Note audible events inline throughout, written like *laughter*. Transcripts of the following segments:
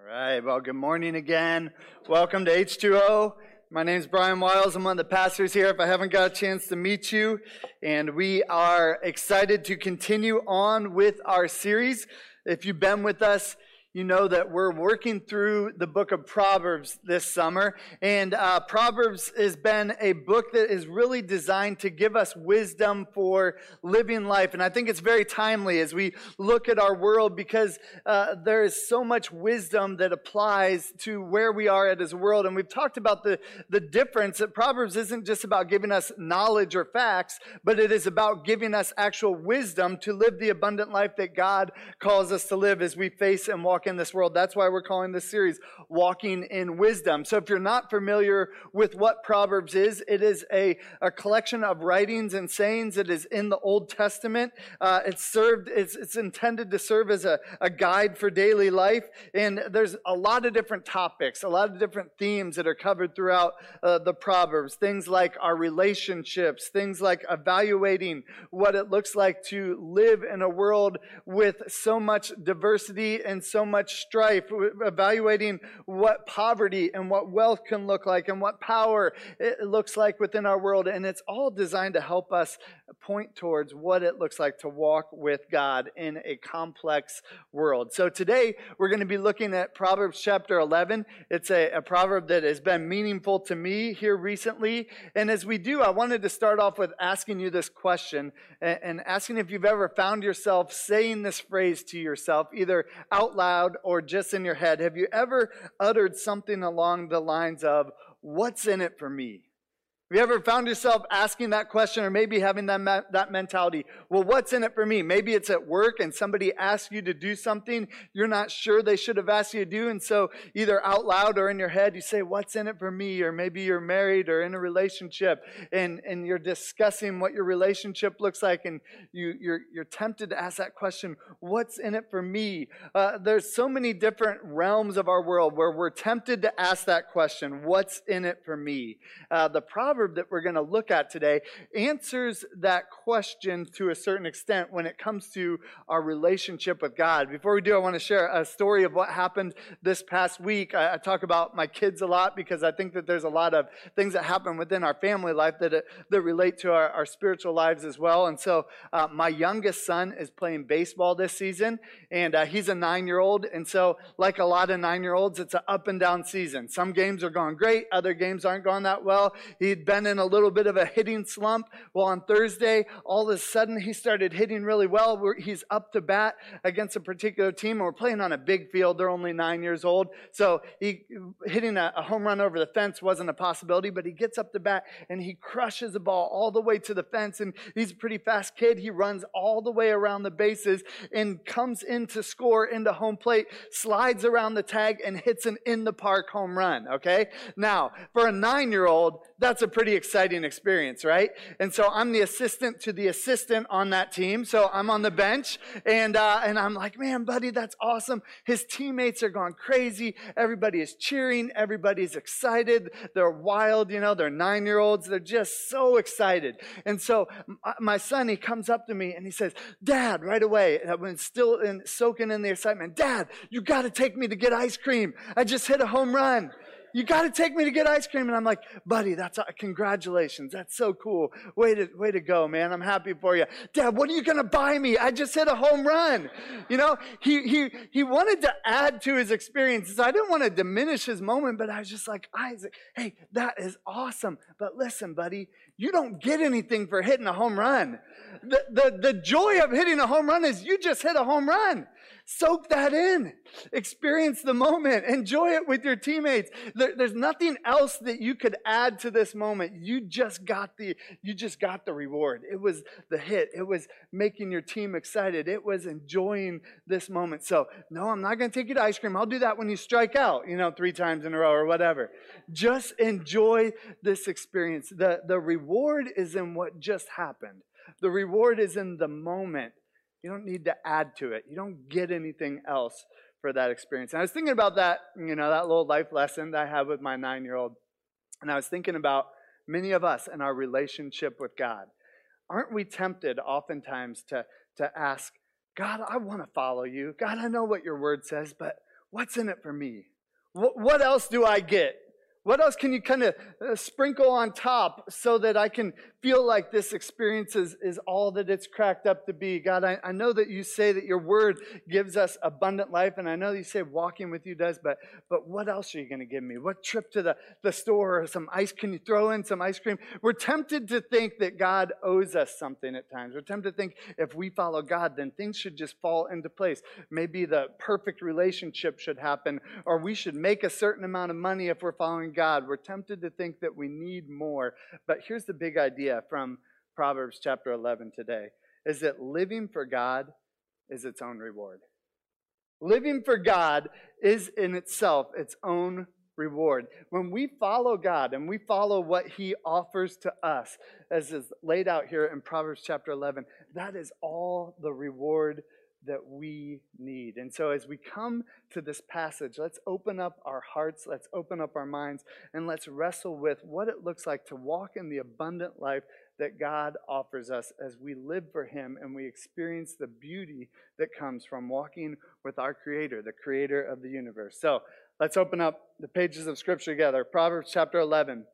All right. Well, good morning again. Welcome to H2O. My name is Brian Wiles. I'm one of the pastors here. If I haven't got a chance to meet you, and we are excited to continue on with our series. If you've been with us, you know that we're working through the book of Proverbs this summer. And uh, Proverbs has been a book that is really designed to give us wisdom for living life. And I think it's very timely as we look at our world because uh, there is so much wisdom that applies to where we are at as a world. And we've talked about the, the difference that Proverbs isn't just about giving us knowledge or facts, but it is about giving us actual wisdom to live the abundant life that God calls us to live as we face and walk in this world. That's why we're calling this series Walking in Wisdom. So if you're not familiar with what Proverbs is, it is a, a collection of writings and sayings that is in the Old Testament. Uh, it's served, it's, it's intended to serve as a, a guide for daily life. And there's a lot of different topics, a lot of different themes that are covered throughout uh, the Proverbs. Things like our relationships, things like evaluating what it looks like to live in a world with so much diversity and so much strife, evaluating what poverty and what wealth can look like and what power it looks like within our world. And it's all designed to help us point towards what it looks like to walk with God in a complex world. So today we're going to be looking at Proverbs chapter 11. It's a, a proverb that has been meaningful to me here recently. And as we do, I wanted to start off with asking you this question and, and asking if you've ever found yourself saying this phrase to yourself, either out loud or just in your head, have you ever uttered something along the lines of, What's in it for me? Have you ever found yourself asking that question or maybe having that, that mentality? Well, what's in it for me? Maybe it's at work and somebody asks you to do something you're not sure they should have asked you to do. And so either out loud or in your head, you say, what's in it for me? Or maybe you're married or in a relationship and, and you're discussing what your relationship looks like. And you, you're, you're tempted to ask that question, what's in it for me? Uh, there's so many different realms of our world where we're tempted to ask that question, what's in it for me? Uh, the problem proverb that we're going to look at today answers that question to a certain extent when it comes to our relationship with God. Before we do, I want to share a story of what happened this past week. I, I talk about my kids a lot because I think that there's a lot of things that happen within our family life that, uh, that relate to our, our spiritual lives as well. And so uh, my youngest son is playing baseball this season, and uh, he's a nine year old. And so, like a lot of nine year olds, it's an up and down season. Some games are going great, other games aren't going that well. He'd been in a little bit of a hitting slump. Well, on Thursday, all of a sudden, he started hitting really well. He's up to bat against a particular team, we're playing on a big field. They're only nine years old. So he, hitting a, a home run over the fence wasn't a possibility, but he gets up to bat and he crushes the ball all the way to the fence. And he's a pretty fast kid. He runs all the way around the bases and comes in to score into home plate, slides around the tag, and hits an in the park home run. Okay? Now, for a nine year old, that's a pretty exciting experience, right? And so I'm the assistant to the assistant on that team. So I'm on the bench and, uh, and I'm like, man, buddy, that's awesome. His teammates are going crazy. Everybody is cheering. Everybody's excited. They're wild, you know, they're nine year olds. They're just so excited. And so my son, he comes up to me and he says, Dad, right away, when still in, soaking in the excitement, Dad, you got to take me to get ice cream. I just hit a home run you got to take me to get ice cream. And I'm like, buddy, that's, congratulations. That's so cool. Way to, way to go, man. I'm happy for you. Dad, what are you going to buy me? I just hit a home run. You know, he, he, he wanted to add to his experiences. I didn't want to diminish his moment, but I was just like, Isaac, hey, that is awesome. But listen, buddy, you don't get anything for hitting a home run. The, the, the joy of hitting a home run is you just hit a home run. Soak that in. Experience the moment. Enjoy it with your teammates. There, there's nothing else that you could add to this moment. You just got the, you just got the reward. It was the hit. It was making your team excited. It was enjoying this moment. So, no, I'm not going to take you to ice cream. I'll do that when you strike out, you know, three times in a row or whatever. Just enjoy this experience. The, the reward is in what just happened. The reward is in the moment you don't need to add to it. You don't get anything else for that experience. And I was thinking about that, you know, that little life lesson that I had with my nine year old. And I was thinking about many of us and our relationship with God. Aren't we tempted oftentimes to, to ask, God, I want to follow you. God, I know what your word says, but what's in it for me? What, what else do I get? What else can you kind of uh, sprinkle on top so that I can feel like this experience is, is all that it's cracked up to be? God, I, I know that you say that your word gives us abundant life, and I know you say walking with you does, but, but what else are you going to give me? What trip to the, the store or some ice? Can you throw in some ice cream? We're tempted to think that God owes us something at times. We're tempted to think if we follow God, then things should just fall into place. Maybe the perfect relationship should happen, or we should make a certain amount of money if we're following God. We're tempted to think that we need more. But here's the big idea from Proverbs chapter 11 today is that living for God is its own reward. Living for God is in itself its own reward. When we follow God and we follow what He offers to us, as is laid out here in Proverbs chapter 11, that is all the reward that we need. And so, as we come to this passage, let's open up our hearts, let's open up our minds, and let's wrestle with what it looks like to walk in the abundant life that God offers us as we live for Him and we experience the beauty that comes from walking with our Creator, the Creator of the universe. So, let's open up the pages of Scripture together. Proverbs chapter 11.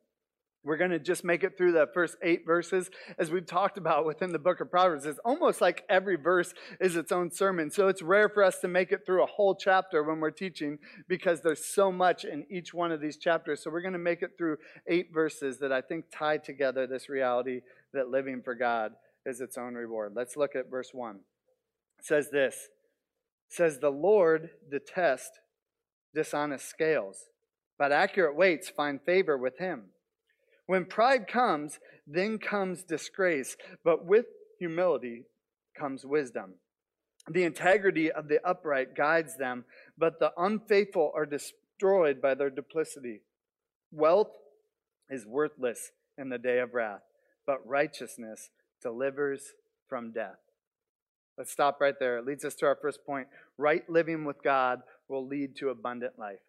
We're going to just make it through the first eight verses. As we've talked about within the book of Proverbs, it's almost like every verse is its own sermon. So it's rare for us to make it through a whole chapter when we're teaching because there's so much in each one of these chapters. So we're going to make it through eight verses that I think tie together this reality that living for God is its own reward. Let's look at verse 1. It says this it says, The Lord detests dishonest scales, but accurate weights find favor with him. When pride comes, then comes disgrace, but with humility comes wisdom. The integrity of the upright guides them, but the unfaithful are destroyed by their duplicity. Wealth is worthless in the day of wrath, but righteousness delivers from death. Let's stop right there. It leads us to our first point. Right living with God will lead to abundant life.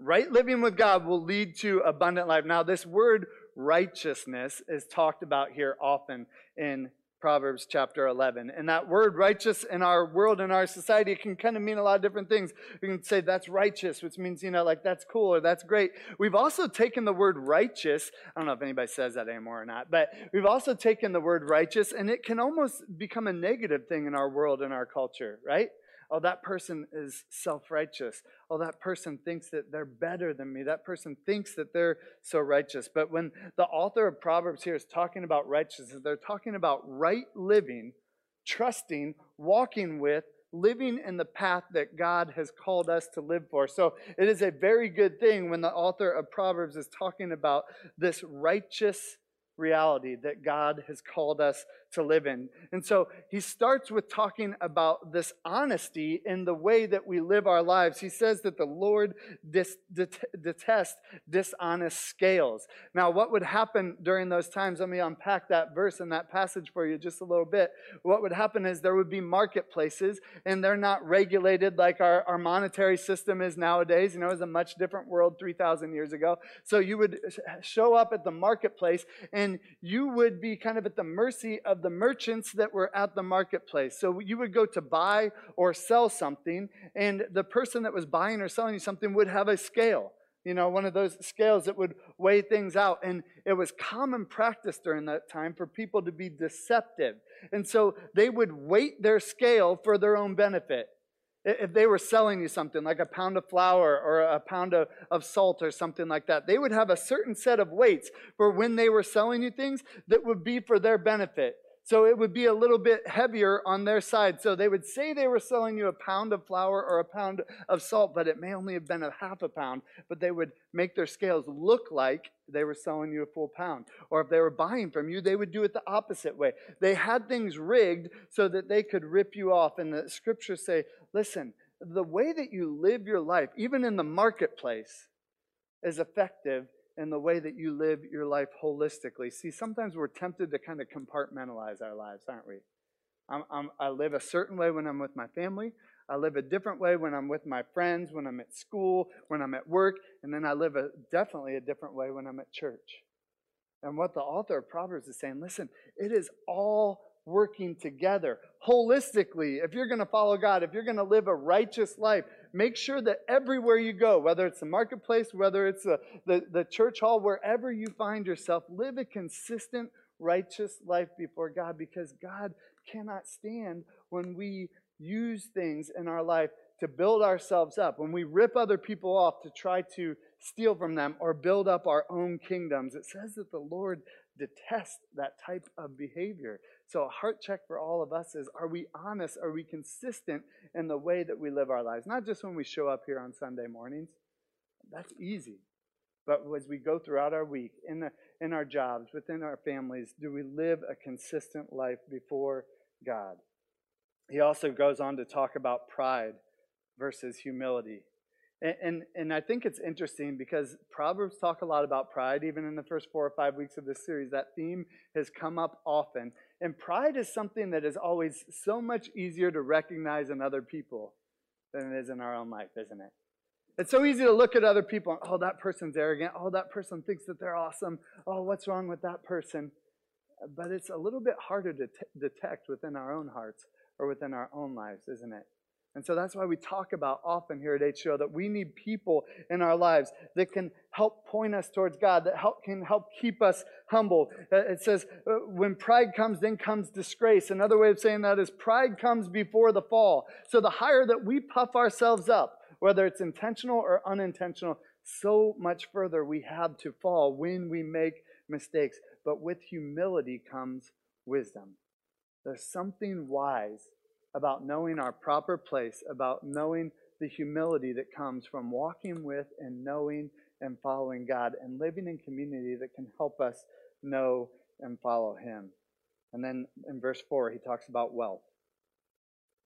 Right living with God will lead to abundant life. Now, this word righteousness is talked about here often in Proverbs chapter 11. And that word righteous in our world, in our society, can kind of mean a lot of different things. We can say that's righteous, which means, you know, like that's cool or that's great. We've also taken the word righteous. I don't know if anybody says that anymore or not, but we've also taken the word righteous and it can almost become a negative thing in our world, in our culture, right? Oh, that person is self righteous. Oh, that person thinks that they're better than me. That person thinks that they're so righteous. But when the author of Proverbs here is talking about righteousness, they're talking about right living, trusting, walking with, living in the path that God has called us to live for. So it is a very good thing when the author of Proverbs is talking about this righteous reality that God has called us to live in. And so he starts with talking about this honesty in the way that we live our lives. He says that the Lord dis- det- detests dishonest scales. Now, what would happen during those times? Let me unpack that verse and that passage for you just a little bit. What would happen is there would be marketplaces, and they're not regulated like our, our monetary system is nowadays. You know, it was a much different world 3,000 years ago. So you would show up at the marketplace, and you would be kind of at the mercy of the merchants that were at the marketplace. So you would go to buy or sell something, and the person that was buying or selling you something would have a scale. You know, one of those scales that would weigh things out. And it was common practice during that time for people to be deceptive. And so they would weight their scale for their own benefit. If they were selling you something like a pound of flour or a pound of, of salt or something like that, they would have a certain set of weights for when they were selling you things that would be for their benefit. So it would be a little bit heavier on their side. So they would say they were selling you a pound of flour or a pound of salt, but it may only have been a half a pound. But they would make their scales look like they were selling you a full pound. Or if they were buying from you, they would do it the opposite way. They had things rigged so that they could rip you off. And the scriptures say, listen, the way that you live your life, even in the marketplace, is effective in the way that you live your life holistically. See, sometimes we're tempted to kind of compartmentalize our lives, aren't we? I'm, I'm, i live a certain way when I'm with my family. I live a different way when I'm with my friends, when I'm at school, when I'm at work, and then I live a, definitely a different way when I'm at church. And what the author of Proverbs is saying listen, it is all working together. Holistically, if you're going to follow God, if you're going to live a righteous life, make sure that everywhere you go, whether it's the marketplace, whether it's the, the, the church hall, wherever you find yourself, live a consistent, righteous life before God because God cannot stand when we use things in our life to build ourselves up, when we rip other people off to try to steal from them or build up our own kingdoms. It says that the Lord detests that type of behavior. So, a heart check for all of us is are we honest? Are we consistent in the way that we live our lives? Not just when we show up here on Sunday mornings. That's easy. But as we go throughout our week, in, the, in our jobs, within our families, do we live a consistent life before God? He also goes on to talk about pride versus humility. And, and, and, I think it's interesting because Proverbs talk a lot about pride, even in the first four or five weeks of this series. That theme has come up often. And pride is something that is always so much easier to recognize in other people than it is in our own life, isn't it? It's so easy to look at other people and, oh, that person's arrogant. Oh, that person thinks that they're awesome. Oh, what's wrong with that person? But it's a little bit harder to detect within our own hearts or within our own lives, isn't it? And so that's why we talk about often here at H2O that we need people in our lives that can help point us towards God, that help, can help keep us humble. Uh, it says, uh, when pride comes, then comes disgrace. Another way of saying that is pride comes before the fall. So the higher that we puff ourselves up, whether it's intentional or unintentional, so much further we have to fall when we make mistakes. But with humility comes wisdom. There's something wise about knowing our proper place, about knowing the humility that comes from walking with and knowing and following God and living in community that can help us know and follow Him. And then in verse 4, he talks about wealth.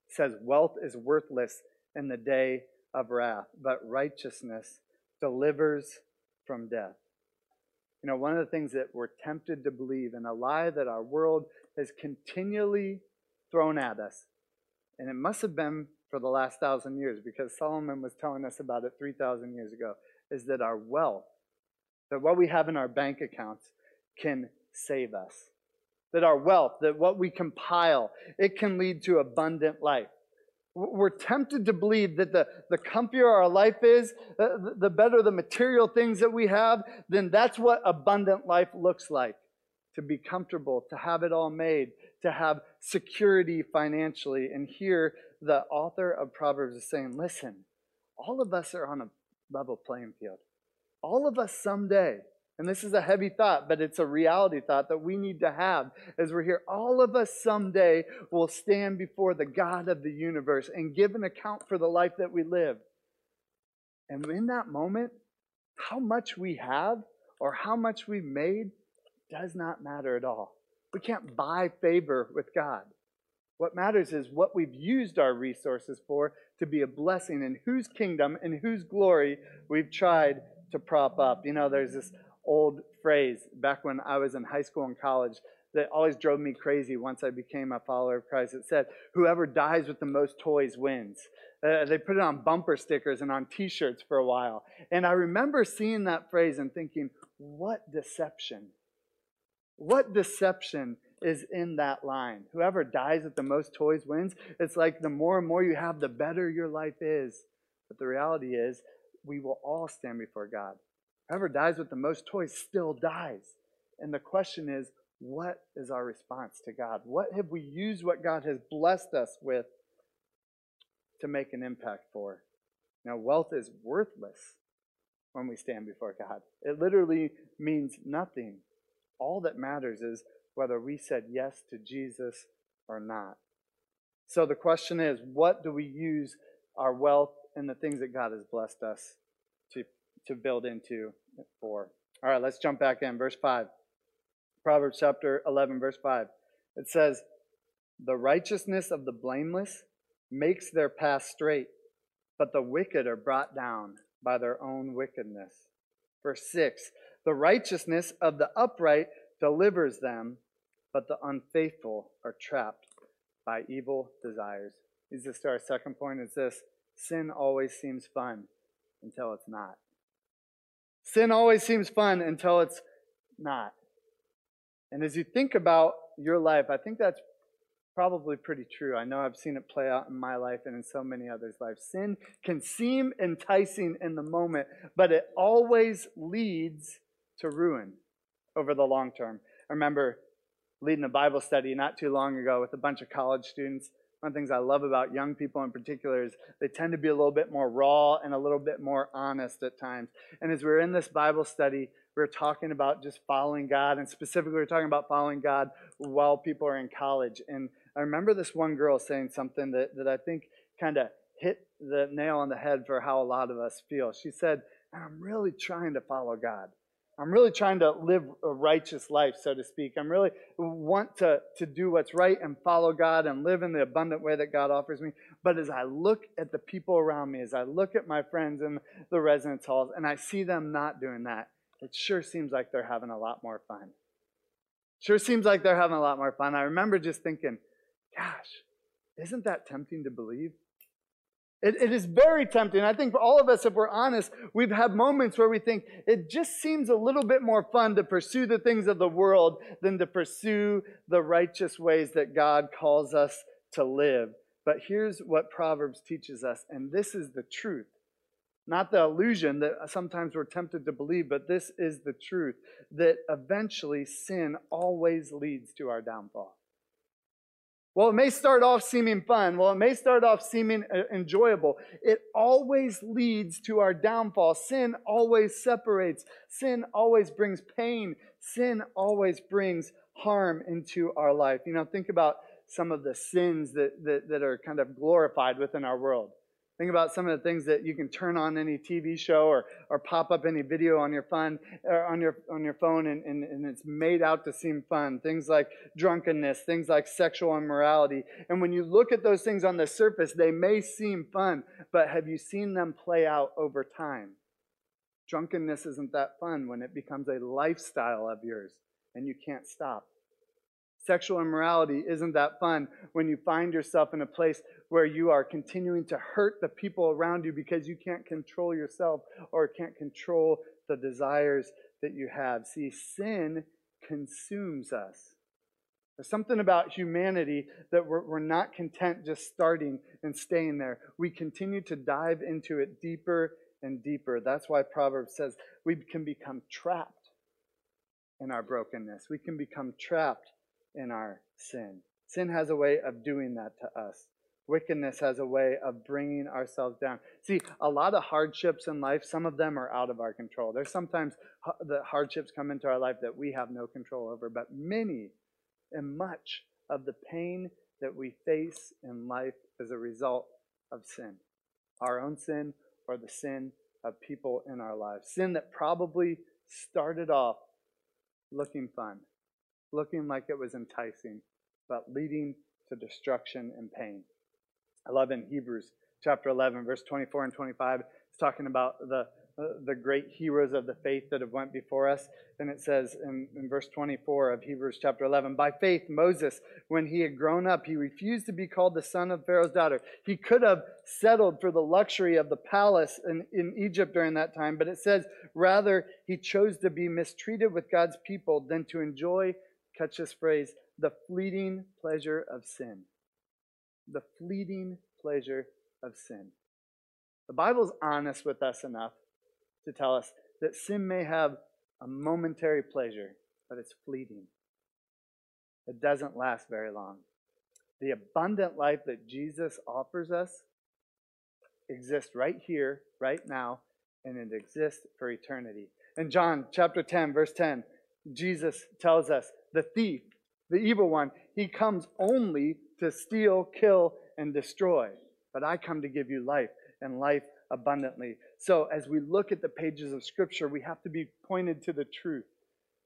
He says, Wealth is worthless in the day of wrath, but righteousness delivers from death. You know, one of the things that we're tempted to believe and a lie that our world has continually thrown at us and it must have been for the last thousand years because Solomon was telling us about it 3,000 years ago, is that our wealth, that what we have in our bank accounts can save us. That our wealth, that what we compile, it can lead to abundant life. We're tempted to believe that the, the comfier our life is, uh, the better the material things that we have, then that's what abundant life looks like. To be comfortable, to have it all made, to have security financially. And here, the author of Proverbs is saying, listen, all of us are on a level playing field. All of us someday, and this is a heavy thought, but it's a reality thought that we need to have as we're here. All of us someday will stand before the God of the universe and give an account for the life that we live. And in that moment, how much we have or how much we've made does not matter at all. We can't buy favor with God. What matters is what we've used our resources for to be a blessing in whose kingdom and whose glory we've tried to prop up. You know, there's this old phrase back when I was in high school and college that always drove me crazy once I became a follower of Christ. It said, Whoever dies with the most toys wins. Uh, they put it on bumper stickers and on t shirts for a while. And I remember seeing that phrase and thinking, What deception! What deception is in that line? Whoever dies with the most toys wins. It's like the more and more you have, the better your life is. But the reality is, we will all stand before God. Whoever dies with the most toys still dies. And the question is, what is our response to God? What have we used what God has blessed us with to make an impact for? Now, wealth is worthless when we stand before God. It literally means nothing. All that matters is whether we said yes to Jesus or not. So the question is what do we use our wealth and the things that God has blessed us to, to build into for? All right, let's jump back in. Verse 5. Proverbs chapter 11, verse 5. It says, The righteousness of the blameless makes their path straight, but the wicked are brought down by their own wickedness. Verse 6 the righteousness of the upright delivers them, but the unfaithful are trapped by evil desires. Is this our second point? Is this sin always seems fun until it's not. Sin always seems fun until it's not. And as you think about your life, I think that's probably pretty true. I know I've seen it play out in my life and in so many others' lives. Sin can seem enticing in the moment, but it always leads to ruin over the long term. I remember leading a Bible study not too long ago with a bunch of college students. One of the things I love about young people in particular is they tend to be a little bit more raw and a little bit more honest at times. And as we are in this Bible study, we are talking about just following God, and specifically, we are talking about following God while people are in college. And I remember this one girl saying something that, that I think kind of hit the nail on the head for how a lot of us feel. She said, I'm really trying to follow God. I'm really trying to live a righteous life, so to speak. I'm really want to, to do what's right and follow God and live in the abundant way that God offers me. But as I look at the people around me, as I look at my friends in the residence halls, and I see them not doing that, it sure seems like they're having a lot more fun. Sure seems like they're having a lot more fun. I remember just thinking, gosh, isn't that tempting to believe? It, it is very tempting. I think for all of us, if we're honest, we've had moments where we think it just seems a little bit more fun to pursue the things of the world than to pursue the righteous ways that God calls us to live. But here's what Proverbs teaches us, and this is the truth. Not the illusion that sometimes we're tempted to believe, but this is the truth that eventually sin always leads to our downfall. Well, it may start off seeming fun. Well, it may start off seeming uh, enjoyable. It always leads to our downfall. Sin always separates. Sin always brings pain. Sin always brings harm into our life. You know, think about some of the sins that, that, that are kind of glorified within our world. Think about some of the things that you can turn on any TV show or, or pop up any video on your phone on your on your phone and, and, and it's made out to seem fun. Things like drunkenness, things like sexual immorality. And when you look at those things on the surface, they may seem fun, but have you seen them play out over time? Drunkenness isn't that fun when it becomes a lifestyle of yours and you can't stop. Sexual immorality isn't that fun when you find yourself in a place where you are continuing to hurt the people around you because you can't control yourself or can't control the desires that you have. See, sin consumes us. There's something about humanity that we're, we're not content just starting and staying there. We continue to dive into it deeper and deeper. That's why Proverbs says we can become trapped in our brokenness. We can become trapped in our sin. Sin has a way of doing that to us. Wickedness has a way of bringing ourselves down. See, a lot of hardships in life, some of them are out of our control. There's sometimes the hardships come into our life that we have no control over, but many and much of the pain that we face in life is a result of sin. Our own sin or the sin of people in our lives. Sin that probably started off looking fun, looking like it was enticing, but leading to destruction and pain. I love in Hebrews chapter 11, verse 24 and 25, it's talking about the, uh, the great heroes of the faith that have went before us. And it says in, in verse 24 of Hebrews chapter 11, by faith, Moses, when he had grown up, he refused to be called the son of Pharaoh's daughter. He could have settled for the luxury of the palace in, in Egypt during that time, but it says, rather, he chose to be mistreated with God's people than to enjoy, catch this phrase, the fleeting pleasure of sin. The fleeting pleasure of sin. The Bible's honest with us enough to tell us that sin may have a momentary pleasure, but it's fleeting. It doesn't last very long. The abundant life that Jesus offers us exists right here, right now, and it exists for eternity. In John chapter 10, verse 10, Jesus tells us the thief, the evil one, he comes only to steal, kill, and destroy. But I come to give you life and life abundantly. So as we look at the pages of Scripture, we have to be pointed to the truth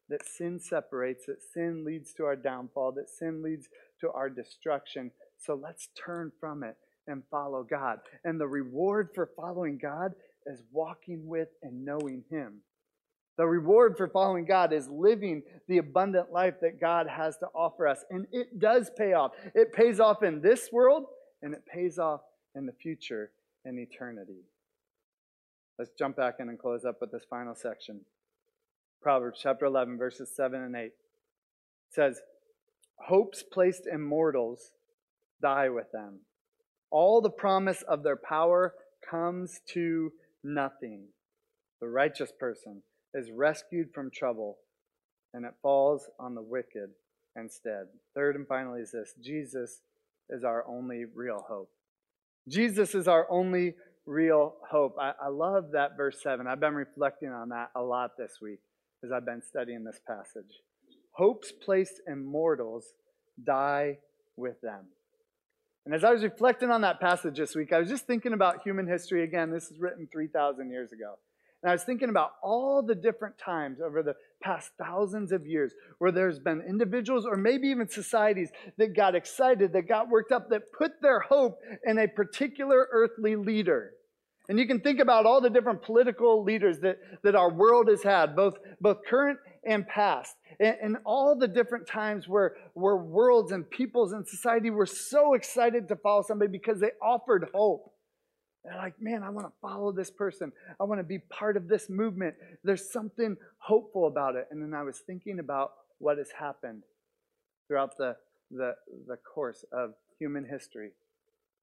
that sin separates, that sin leads to our downfall, that sin leads to our destruction. So let's turn from it and follow God. And the reward for following God is walking with and knowing Him. The reward for following God is living the abundant life that God has to offer us. And it does pay off. It pays off in this world and it pays off in the future in eternity. Let's jump back in and close up with this final section. Proverbs chapter 11, verses 7 and 8 says, Hopes placed in mortals die with them. All the promise of their power comes to nothing. The righteous person is rescued from trouble, and it falls on the wicked instead. Third and finally is this Jesus is our only real hope. Jesus is our only real hope. I, I love that verse 7. I've been reflecting on that a lot this week as I've been studying this passage. Hopes placed in mortals die with them. And as I was reflecting on that passage this week, I was just thinking about human history again. This is written 3,000 years ago. And I was thinking about all the different times over the past thousands of years where there's been individuals or maybe even societies that got excited, that got worked up, that put their hope in a particular earthly leader. And you can think about all the different political leaders that, that our world has had, both, both current and past, and, and all the different times where, where worlds and peoples and society were so excited to follow somebody because they offered hope. They're like, man, I want to follow this person. I want to be part of this movement. There's something hopeful about it. And then I was thinking about what has happened throughout the, the, the course of human history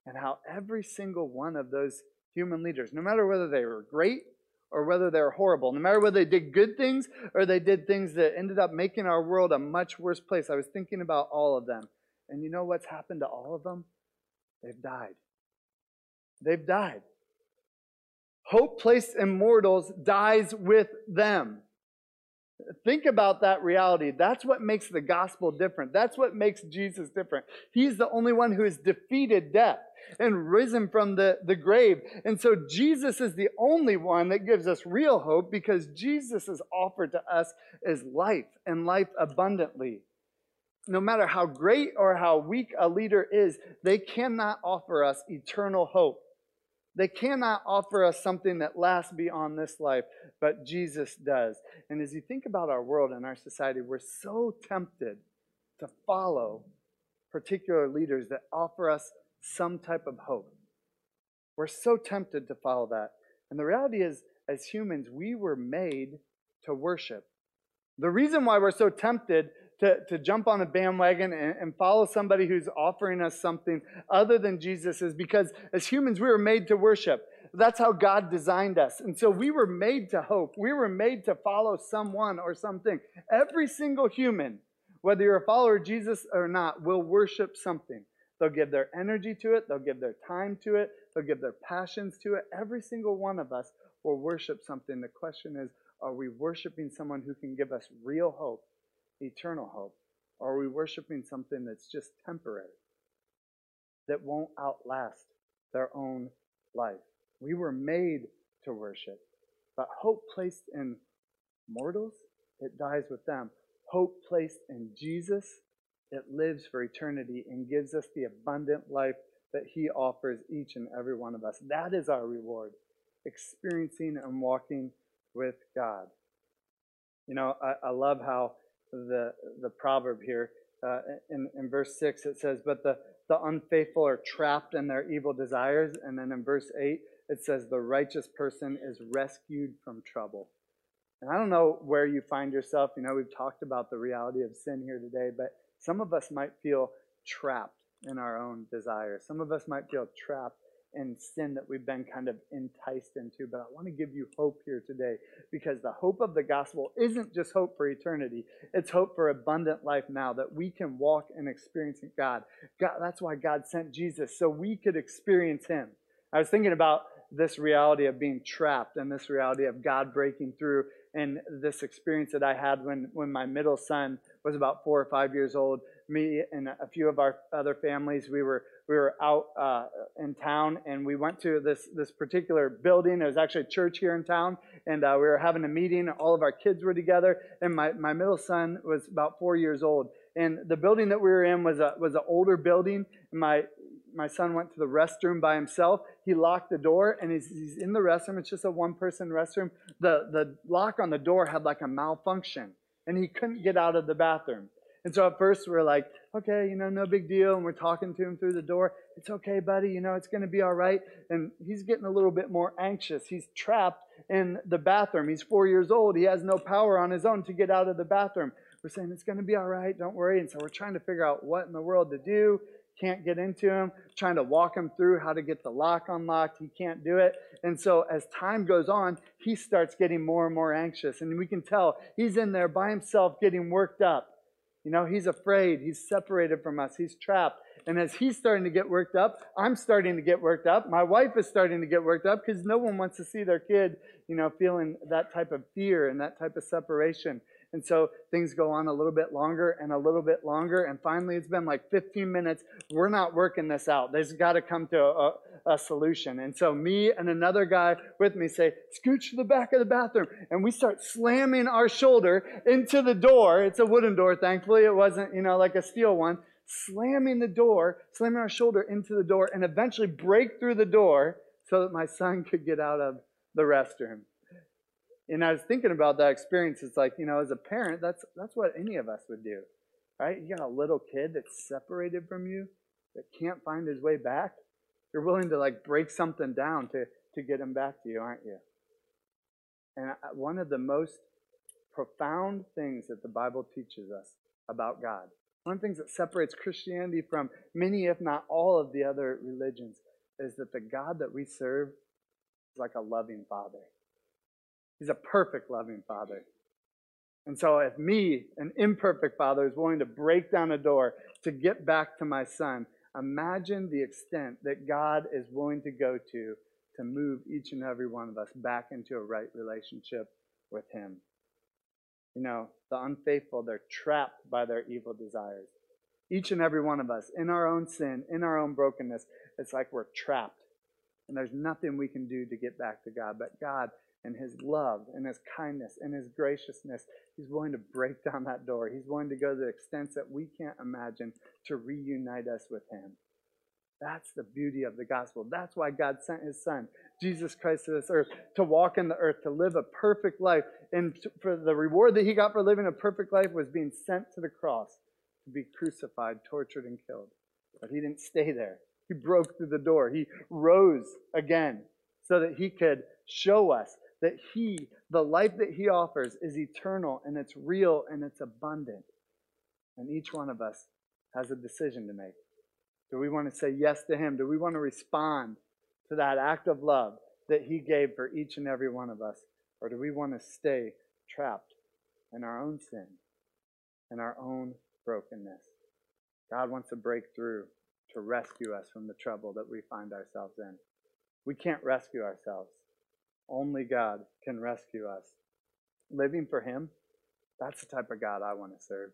and how every single one of those human leaders, no matter whether they were great or whether they were horrible, no matter whether they did good things or they did things that ended up making our world a much worse place, I was thinking about all of them. And you know what's happened to all of them? They've died. They've died. Hope placed in mortals dies with them. Think about that reality. That's what makes the gospel different. That's what makes Jesus different. He's the only one who has defeated death and risen from the, the grave. And so Jesus is the only one that gives us real hope because Jesus is offered to us as life and life abundantly. No matter how great or how weak a leader is, they cannot offer us eternal hope. They cannot offer us something that lasts beyond this life, but Jesus does. And as you think about our world and our society, we're so tempted to follow particular leaders that offer us some type of hope. We're so tempted to follow that. And the reality is, as humans, we were made to worship. The reason why we're so tempted to, to jump on a bandwagon and, and follow somebody who's offering us something other than Jesus is because as humans, we were made to worship. That's how God designed us. And so we were made to hope. We were made to follow someone or something. Every single human, whether you're a follower of Jesus or not, will worship something. They'll give their energy to it, they'll give their time to it, they'll give their passions to it. Every single one of us will worship something. The question is, are we worshiping someone who can give us real hope eternal hope? Or are we worshiping something that's just temporary, that won't outlast their own life? We were made to worship, but hope placed in mortals, it dies with them. Hope placed in Jesus, it lives for eternity and gives us the abundant life that He offers each and every one of us. That is our reward, experiencing and walking with God. You know, I, I love how the, the proverb here. Uh, in, in verse 6, it says, But the, the unfaithful are trapped in their evil desires. And then in verse 8, it says, The righteous person is rescued from trouble. And I don't know where you find yourself. You know, we've talked about the reality of sin here today, but some of us might feel trapped in our own desires. Some of us might feel trapped and sin that we've been kind of enticed into. But I want to give you hope here today because the hope of the gospel isn't just hope for eternity, it's hope for abundant life now that we can walk and experience God. God that's why God sent Jesus, so we could experience Him. I was thinking about this reality of being trapped and this reality of God breaking through and this experience that I had when, when my middle son was about four or five years old. Me and a few of our other families, we were we were out uh, in town and we went to this this particular building. It was actually a church here in town, and uh, we were having a meeting. All of our kids were together, and my, my middle son was about four years old. And the building that we were in was a was an older building. My my son went to the restroom by himself. He locked the door, and he's, he's in the restroom. It's just a one person restroom. The the lock on the door had like a malfunction, and he couldn't get out of the bathroom. And so at first we're like, okay, you know, no big deal. And we're talking to him through the door. It's okay, buddy. You know, it's going to be all right. And he's getting a little bit more anxious. He's trapped in the bathroom. He's four years old. He has no power on his own to get out of the bathroom. we're saying it's going to be all right, don't worry. And so we're trying to figure out what in the world to do. Can't get into him, trying to walk him through how to get the lock unlocked. He can't do it. And so as time goes on, he starts getting more and more anxious. And we can tell he's in there by himself getting worked up. You know, he's afraid. He's separated from us. He's trapped. And as he's starting to get worked up, I'm starting to get worked up. My wife is starting to get worked up because no one wants to see their kid, you know, feeling that type of fear and that type of separation. And so things go on a little bit longer and a little bit longer. And finally, it's been like 15 minutes. We're not working this out. There's got to come to a, a, solution. And so me and another guy with me say, scooch to the back of the bathroom. And we start slamming our shoulder into the door. It's a wooden door, thankfully. It wasn't, you know, like a steel one. Slamming the door, slamming our shoulder into the door, and eventually break through the door so that my son could get out of the restroom and I was thinking about that experience. It's like, you know, as a parent, that's that's what any of us would do. Right? You got a little kid that's separated from you, that can't find his way back. You're willing to like break something down to, to get him back to you, aren't you? And one of the most profound things that the Bible teaches us about God, one of the things that separates Christianity from many, if not all, of the other religions, is that the God that we serve is like a loving father. He's a perfect, loving father. And so, if me, an imperfect father, is willing to break down a door to get back to my son, imagine the extent that God is willing to go to to move each and every one of us back into a right relationship with Him. You know, the unfaithful, they're trapped by their evil desires. Each and every one of us, in our own sin, in our own brokenness, it's like we're trapped. And there's nothing we can do to get back to God. But God and his love and his kindness and his graciousness. He's willing to break *laughs* down that door. He's willing to go to the extents that we can't imagine to reunite us with him. That's the beauty of the gospel. That's why God sent his son, Jesus Christ, to this earth to walk in the earth, to live a perfect life. And for the reward that he got for living a perfect life was being sent to the cross to be crucified, tortured, and killed. But he didn't stay there. He broke through the door. He rose again so that he could show us that He, the life that He offers, is eternal and it's real and it's abundant. And each one of us has a decision to make. Do we want to say yes to Him? Do we want to respond to that act of love that He gave for each and every one of us? Or do we want to stay trapped in our own sin, in our own brokenness? God wants to break through to rescue us from the trouble that we find ourselves in. We can't rescue ourselves. Only God can rescue us. Living for Him, that's the type of God I want to serve.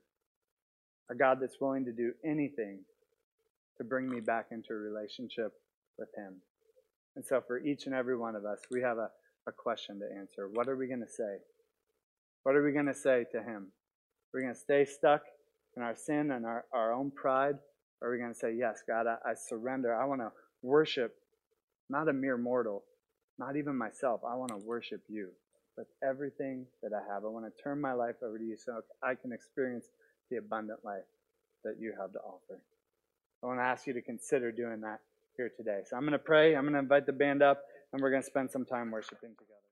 A God that's willing to do anything to bring me back into relationship with Him. And so, for each and every one of us, we have a, a question to answer. What are we going to say? What are we going to say to Him? We're we going to stay stuck in our sin and our, our own pride? Are we going to say, Yes, God, I, I surrender. I want to worship not a mere mortal, not even myself. I want to worship you with everything that I have. I want to turn my life over to you so I can experience the abundant life that you have to offer. I want to ask you to consider doing that here today. So I'm going to pray. I'm going to invite the band up, and we're going to spend some time worshiping together.